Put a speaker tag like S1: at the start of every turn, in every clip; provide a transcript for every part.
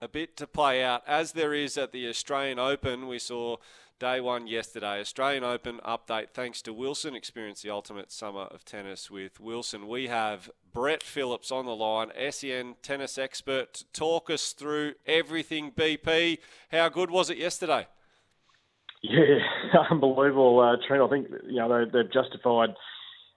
S1: a bit to play out, as there is at the Australian Open. We saw day one yesterday. Australian Open update thanks to Wilson. Experience the ultimate summer of tennis with Wilson. We have Brett Phillips on the line, SEN tennis expert, to talk us through everything. BP, how good was it yesterday?
S2: Yeah, unbelievable, uh, Trent. I think you know they, they've justified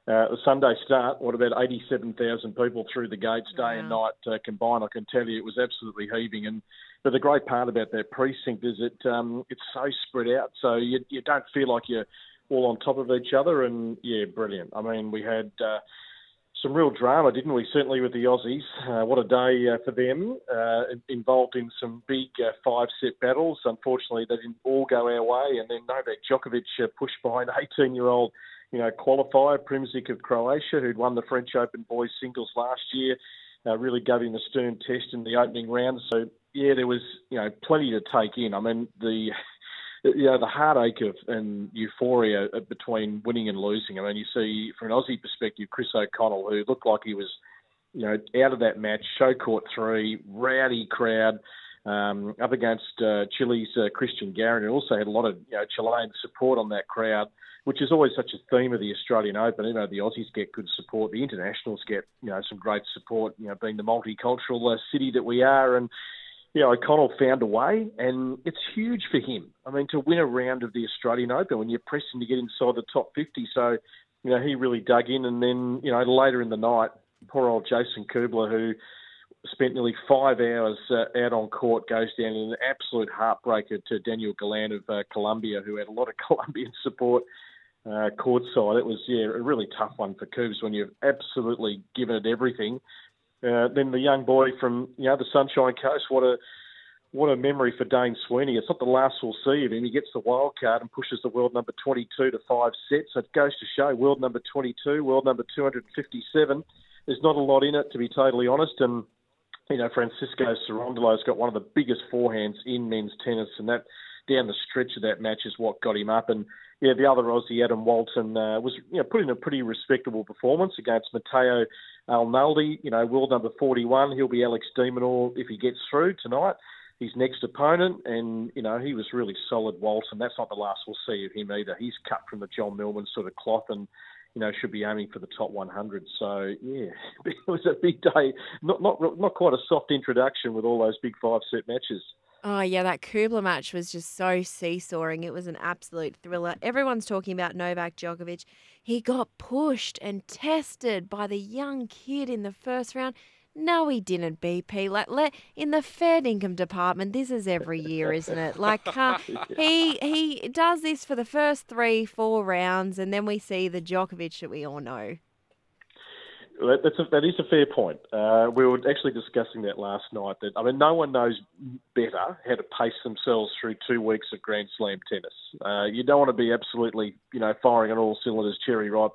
S2: uh, the Sunday start. What about eighty-seven thousand people through the gates, day and night uh, combined? I can tell you, it was absolutely heaving. And but the great part about that precinct is it um, it's so spread out, so you you don't feel like you're all on top of each other. And yeah, brilliant. I mean, we had. Uh, some real drama, didn't we? Certainly with the Aussies. Uh, what a day uh, for them. Uh, involved in some big uh, five-set battles. Unfortunately, they didn't all go our way. And then Novak Djokovic uh, pushed by an 18-year-old, you know, qualifier, Prizmic of Croatia, who'd won the French Open boys singles last year. Uh, really gave him a stern test in the opening round. So yeah, there was you know plenty to take in. I mean the you know, the heartache of and euphoria between winning and losing. I mean, you see from an Aussie perspective, Chris O'Connell, who looked like he was, you know, out of that match, show court three, rowdy crowd, um, up against uh, Chile's uh, Cristian Garin, who also had a lot of you know Chilean support on that crowd, which is always such a theme of the Australian Open. You know, the Aussies get good support, the internationals get you know some great support. You know, being the multicultural uh, city that we are, and you know, O'Connell found a way, and it's huge for him. I mean, to win a round of the Australian Open when you're pressing to get inside the top 50. So, you know, he really dug in, and then, you know, later in the night, poor old Jason Kubler, who spent nearly five hours uh, out on court, goes down in an absolute heartbreaker to Daniel Galan of uh, Colombia, who had a lot of Colombian support uh, courtside. It was, yeah, a really tough one for Coops when you've absolutely given it everything uh, then the young boy from you know the Sunshine Coast, what a what a memory for Dane Sweeney. It's not the last we'll see of him. He gets the wild card and pushes the world number 22 to five sets. It goes to show world number 22, world number 257. There's not a lot in it, to be totally honest. And, you know, Francisco Cerundolo's got one of the biggest forehands in men's tennis, and that down the stretch of that match is what got him up. And, yeah, the other Aussie, Adam Walton, uh, was you know put in a pretty respectable performance against Matteo Arnaldi. You know, world number 41. He'll be Alex de Minaur if he gets through tonight. His next opponent, and you know he was really solid. Walton. That's not the last we'll see of him either. He's cut from the John Millman sort of cloth, and you know should be aiming for the top 100. So yeah, it was a big day. Not not not quite a soft introduction with all those big five set matches.
S3: Oh, yeah, that Kubler match was just so seesawing. It was an absolute thriller. Everyone's talking about Novak Djokovic. He got pushed and tested by the young kid in the first round. No, he didn't, BP. Like, let, in the Fair Income Department, this is every year, isn't it? Like, uh, he he does this for the first three, four rounds, and then we see the Djokovic that we all know.
S2: That's a, that is a fair point. Uh, we were actually discussing that last night. That I mean, no one knows better how to pace themselves through two weeks of Grand Slam tennis. Uh, you don't want to be absolutely, you know, firing on all cylinders, cherry ripe.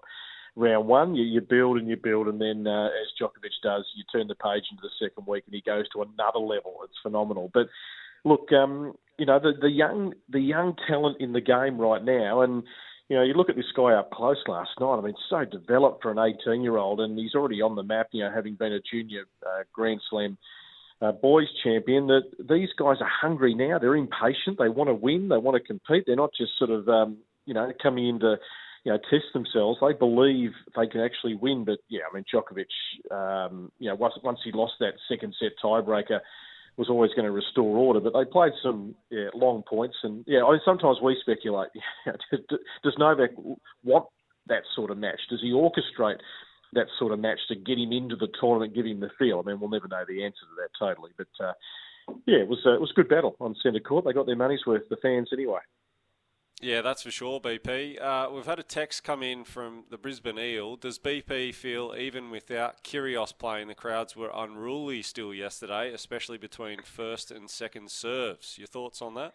S2: Round one, you, you build and you build, and then uh, as Djokovic does, you turn the page into the second week, and he goes to another level. It's phenomenal. But look, um, you know, the, the young the young talent in the game right now, and you know, you look at this guy up close last night. I mean, so developed for an 18 year old, and he's already on the map, you know, having been a junior uh, Grand Slam uh, boys champion. That these guys are hungry now. They're impatient. They want to win. They want to compete. They're not just sort of, um, you know, coming into, you know, test themselves. They believe they can actually win. But yeah, I mean, Djokovic, um, you know, once, once he lost that second set tiebreaker, was always going to restore order. But they played some yeah, long points, and yeah, sometimes we speculate: does Novak want that sort of match? Does he orchestrate that sort of match to get him into the tournament, give him the feel? I mean, we'll never know the answer to that totally, but uh, yeah, it was uh, it was a good battle on centre court. They got their money's worth, the fans anyway.
S1: Yeah, that's for sure, BP. Uh, we've had a text come in from the Brisbane Eel. Does BP feel, even without Kyrgios playing, the crowds were unruly still yesterday, especially between first and second serves? Your thoughts on that?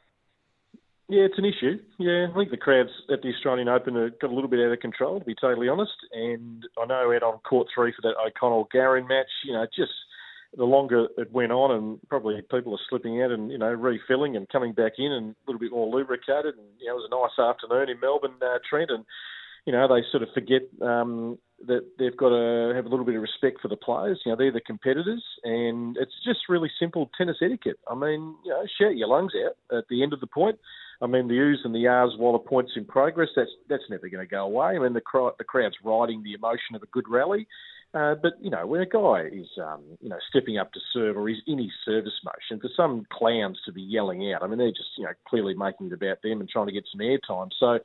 S2: Yeah, it's an issue. Yeah, I think the crowds at the Australian Open got a little bit out of control, to be totally honest. And I know out on court three for that O'Connell Garin match, you know, just the longer it went on, and probably people are slipping out and you know refilling and coming back in and a little bit more lubricated. And you know, it was a nice afternoon in Melbourne, uh, Trent, and you know they sort of forget um, that they've got to have a little bit of respect for the players. You know, they're the competitors, and it's just really simple tennis etiquette. I mean, you know, shout your lungs out at the end of the point. I mean, the oohs and the ahs while a point's in progress, that's that's never going to go away. I mean, the crowd, the crowd's riding the emotion of a good rally. Uh, but you know, when a guy is um, you know stepping up to serve or he's in his service motion, for some clowns to be yelling out, I mean, they're just you know clearly making it about them and trying to get some airtime. So,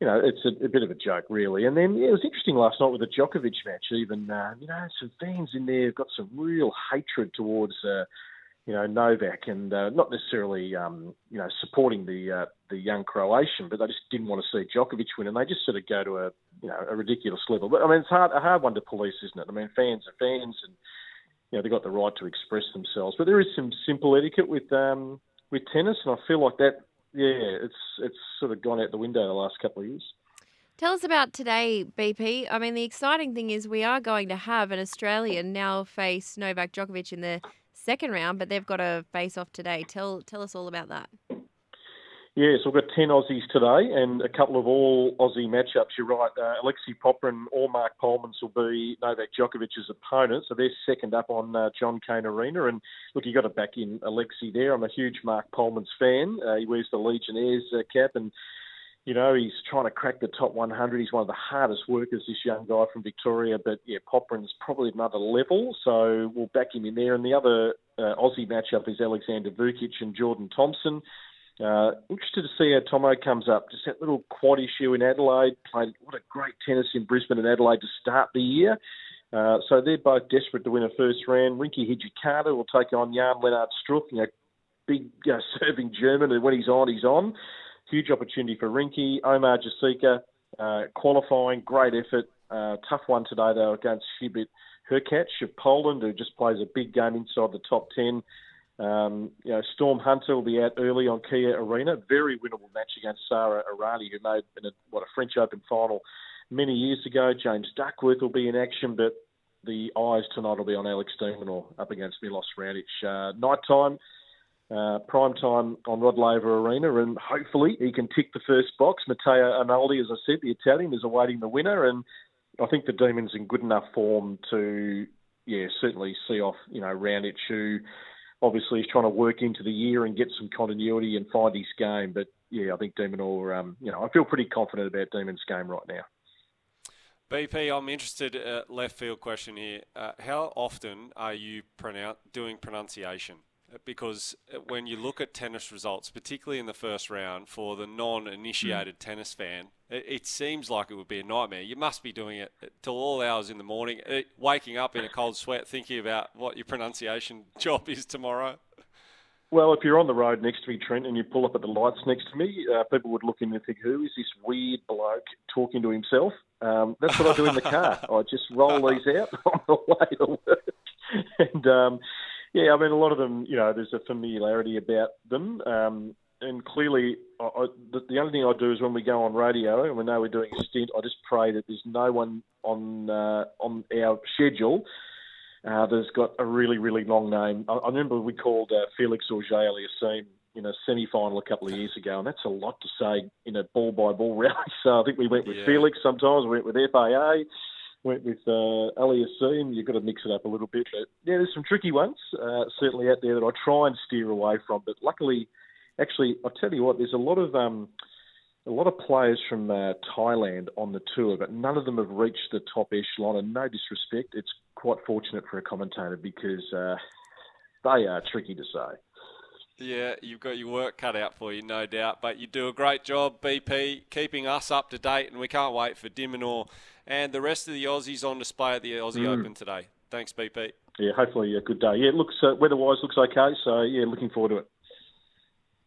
S2: you know, it's a, a bit of a joke, really. And then yeah, it was interesting last night with the Djokovic match. Even uh, you know, some fans in there have got some real hatred towards. Uh, you know Novak, and uh, not necessarily um, you know supporting the uh, the young Croatian, but they just didn't want to see Djokovic win, and they just sort of go to a you know a ridiculous level. But I mean, it's hard a hard one to police, isn't it? I mean, fans are fans, and you know they've got the right to express themselves. But there is some simple etiquette with um, with tennis, and I feel like that. Yeah, it's it's sort of gone out the window the last couple of years.
S3: Tell us about today, BP. I mean, the exciting thing is we are going to have an Australian now face Novak Djokovic in the second round, but they've got a face off today. Tell tell us all about that.
S2: Yes, we've got 10 Aussies today and a couple of all Aussie matchups. You're right, uh, Alexei Popyrin or Mark Polmans will be Novak Djokovic's opponent, so they're second up on uh, John Cain Arena. And look, you've got to back in Alexei there. I'm a huge Mark Polmans fan. Uh, he wears the Legionnaires uh, cap and you know, he's trying to crack the top 100. He's one of the hardest workers, this young guy from Victoria. But yeah, Popyrin's probably another level, so we'll back him in there. And the other uh, Aussie matchup is Alexander Vukic and Jordan Thompson. Uh, interested to see how Tomo comes up. Just that little quad issue in Adelaide. Played what a great tennis in Brisbane and Adelaide to start the year. Uh, so they're both desperate to win a first round. Rinky Hijikata will take on Jan Lennard Struff, you know, big uh, serving German, and when he's on, he's on. Huge opportunity for Rinky. Omar Jasika, uh, qualifying, great effort. Uh, tough one today, though, against Hubert Hurkacz of Poland, who just plays a big game inside the top 10. Um, you know, Storm Hunter will be out early on Kia Arena. Very winnable match against Sarah Errani, who made a, what a French Open final many years ago. James Duckworth will be in action, but the eyes tonight will be on Alex de Minaur up against Milos Raonic. Uh, night time, uh, prime time on Rod Laver Arena, and hopefully he can tick the first box. Matteo Arnaldi, as I said, the Italian, is awaiting the winner, and I think the Demon's in good enough form to, yeah, certainly see off, you know, Raonic, who obviously is trying to work into the year and get some continuity and find his game. But yeah, I think Demon Minaur, um, you know, I feel pretty confident about Demon's game right now.
S1: BP, I'm interested. Uh, left field question here. Uh, how often are you pronoun- doing pronunciation? Because when you look at tennis results, particularly in the first round, for the non-initiated mm. tennis fan, it, it, seems like it would be a nightmare. You must be doing it till all hours in the morning, it, waking up in a cold sweat, thinking about what your pronunciation job is tomorrow.
S2: Well, if you're on the road next to me, Trent, and you pull up at the lights next to me, uh, people would look in and think, "Who is this weird bloke talking to himself?" Um, that's what I do in the car. I just roll these out on the way to work, and um, yeah, I mean, a lot of them, you know, there's a familiarity about them. Um, and clearly, I, I, the, the, only thing I do is when we go on radio and we know we're doing a stint, I just pray that there's no one on uh, on our schedule uh, that's got a really, really long name. I, I remember we called uh, Felix Auger-Aliassime in a semi-final a couple of years ago, and that's a lot to say in a ball-by-ball rally. So I think we went with yeah. Felix sometimes, we went with FAA went with uh, Aliassime. You've got to mix it up a little bit. But yeah, there's some tricky ones uh, certainly out there that I try and steer away from. But luckily, actually, I'll tell you what, there's a lot of um, a lot of players from uh, Thailand on the tour, but none of them have reached the top echelon. And no disrespect, it's quite fortunate for a commentator because uh, they are tricky to say.
S1: Yeah, you've got your work cut out for you, no doubt. But you do a great job, BP, keeping us up to date, and we can't wait for de Minaur and the rest of the Aussies on display at the Aussie mm. Open today. Thanks, BP.
S2: Yeah, hopefully a good day. Yeah, it looks uh, weather-wise looks okay, so yeah, looking forward to it.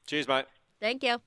S1: Cheers, mate.
S3: Thank you.